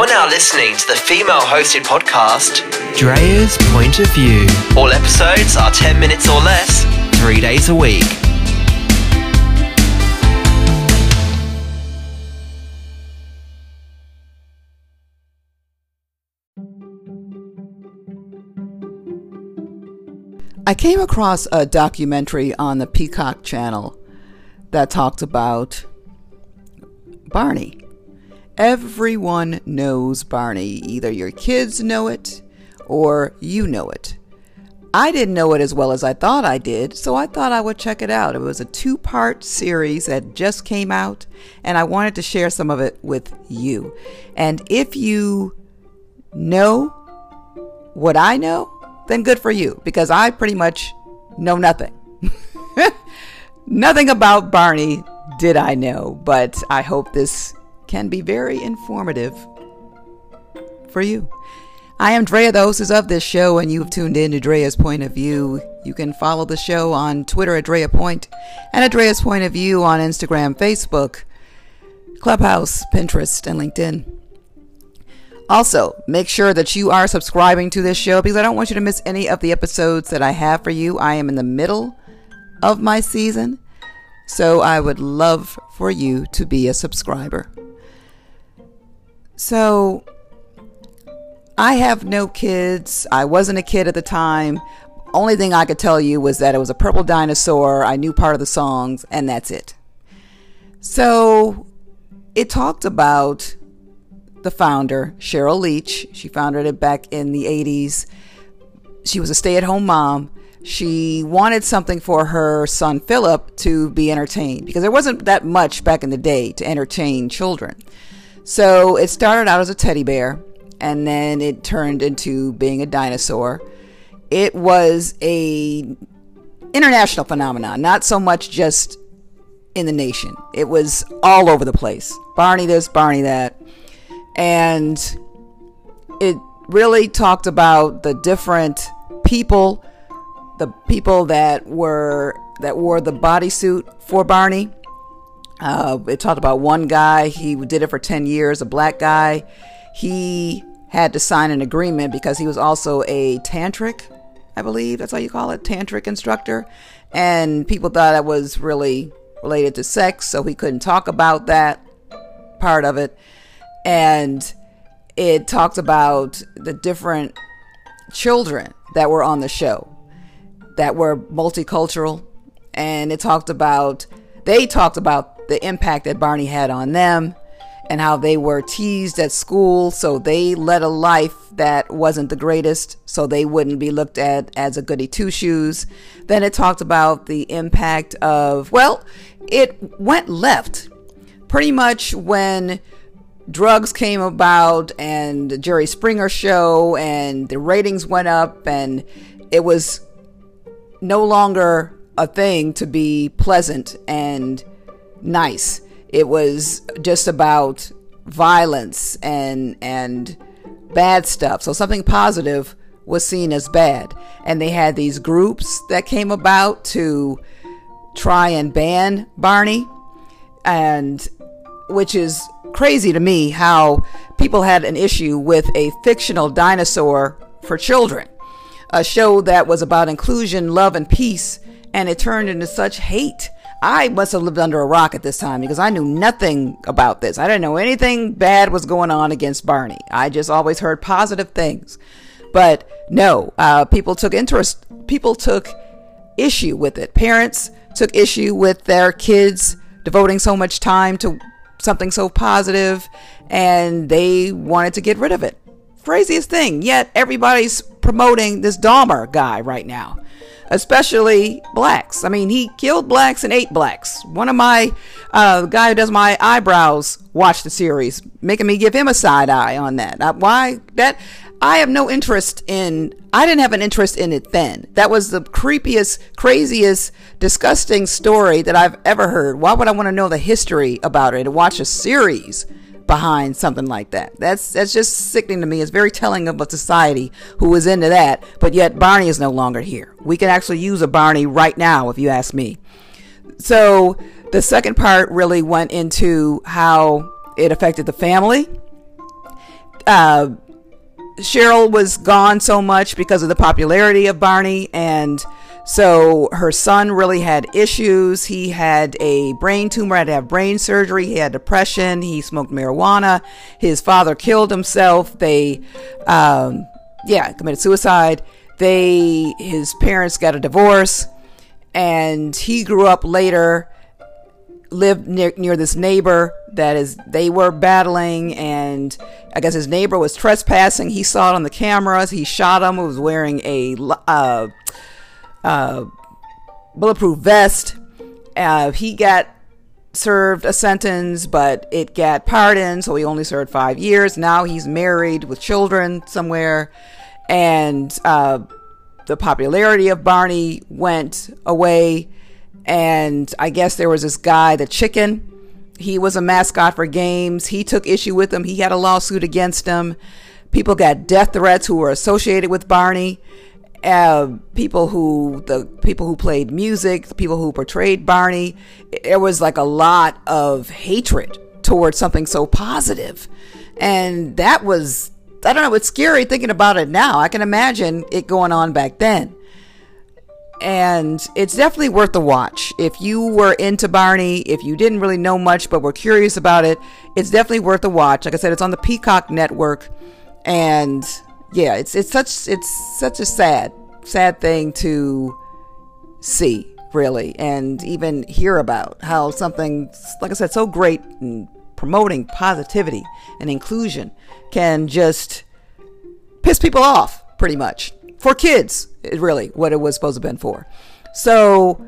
You're now listening to the female hosted podcast, Drea's Point of View. All episodes are 10 minutes or less, three days a week. I came across a documentary on the Peacock channel that talked about Barney. Everyone knows Barney. Either your kids know it or you know it. I didn't know it as well as I thought I did, so I thought I would check it out. It was a two part series that just came out, and I wanted to share some of it with you. And if you know what I know, then good for you, because I pretty much know nothing. nothing about Barney did I know, but I hope this can be very informative for you. I am Drea, the hostess of this show, and you've tuned in to Drea's Point of View. You can follow the show on Twitter at Drea Point and at Drea's Point of View on Instagram, Facebook, Clubhouse, Pinterest, and LinkedIn. Also, make sure that you are subscribing to this show because I don't want you to miss any of the episodes that I have for you. I am in the middle of my season, so I would love for you to be a subscriber. So, I have no kids. I wasn't a kid at the time. Only thing I could tell you was that it was a purple dinosaur. I knew part of the songs, and that's it. So, it talked about the founder, Sheryl Leach. She founded it back in the 80s. She was a stay at home mom. She wanted something for her son Philip to be entertained because there wasn't that much back in the day to entertain children. So it started out as a teddy bear and then it turned into being a dinosaur. It was a international phenomenon, not so much just in the nation. It was all over the place. Barney this, Barney that. And it really talked about the different people, the people that were that wore the bodysuit for Barney uh, it talked about one guy, he did it for 10 years, a black guy. He had to sign an agreement because he was also a tantric, I believe that's how you call it, tantric instructor. And people thought that was really related to sex, so he couldn't talk about that part of it. And it talked about the different children that were on the show that were multicultural. And it talked about, they talked about the impact that Barney had on them and how they were teased at school, so they led a life that wasn't the greatest, so they wouldn't be looked at as a goody two shoes. Then it talked about the impact of, well, it went left pretty much when drugs came about and the Jerry Springer show and the ratings went up and it was no longer a thing to be pleasant and nice. It was just about violence and and bad stuff. So something positive was seen as bad. And they had these groups that came about to try and ban Barney and which is crazy to me how people had an issue with a fictional dinosaur for children. A show that was about inclusion, love and peace and it turned into such hate I must have lived under a rock at this time because I knew nothing about this. I didn't know anything bad was going on against Barney. I just always heard positive things. But no, uh, people took interest, people took issue with it. Parents took issue with their kids devoting so much time to something so positive and they wanted to get rid of it. Craziest thing. Yet everybody's promoting this Dahmer guy right now especially blacks. I mean, he killed blacks and ate blacks. One of my uh, guy who does my eyebrows watched the series, making me give him a side eye on that. Why that? I have no interest in, I didn't have an interest in it then. That was the creepiest, craziest, disgusting story that I've ever heard. Why would I want to know the history about it and watch a series behind something like that? That's, that's just sickening to me. It's very telling of a society who is into that, but yet Barney is no longer here. We can actually use a Barney right now, if you ask me. So the second part really went into how it affected the family. Uh, Sheryl was gone so much because of the popularity of Barney, and so her son really had issues. He had a brain tumor, had to have brain surgery. He had depression. He smoked marijuana. His father killed himself. They, um, yeah, committed suicide. They, his parents got a divorce, and he grew up later lived near, near this neighbor that is they were battling and i guess his neighbor was trespassing. He saw it on the cameras. He shot him. He was wearing a uh, uh, bulletproof vest. Uh, he got served a sentence but it got pardoned so he only served five years. Now he's married with children somewhere. And uh, the popularity of barney went away and I guess there was this guy, the chicken. He was a mascot for games. He took issue with him. He had a lawsuit against him. People got death threats who were associated with Barney. Uh, people who the people who played music, the people who portrayed Barney. There was like a lot of hatred towards something so positive, and that was I don't know. It's scary thinking about it now. I can imagine it going on back then and it's definitely worth the watch. If you were into Barney, if you didn't really know much but were curious about it, it's definitely worth the watch. Like I said, it's on the Peacock network, and yeah, it's it's such it's such a sad sad thing to see, really, and even hear about how something like I said, so great in promoting positivity and inclusion can just piss people off, pretty much for kids, really, what it was supposed to have been for. So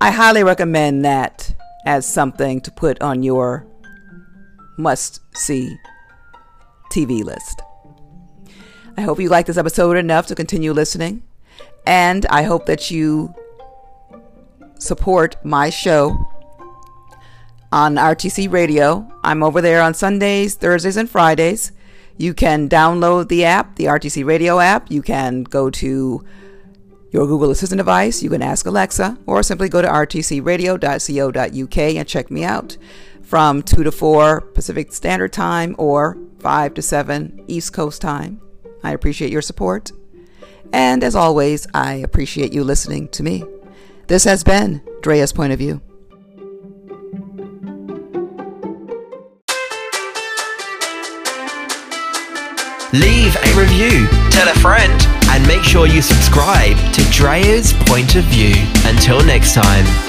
I highly recommend that as something to put on your must see TV list. I hope you liked this episode enough to continue listening. And I hope that you support my show on RTC Radio. I'm over there on Sundays, Thursdays, and Fridays. You can download the app, the RTC Radio app. You can go to your Google Assistant device. You can ask Alexa or simply go to rtcradio.co.uk and check me out from 2 to 4 Pacific Standard Time or 5 to 7 East Coast Time. I appreciate your support. And as always, I appreciate you listening to me. This has been Drea's Point of View. Leave a review, Tell a friend. And make sure you subscribe to Drea's Point of View. Until next time.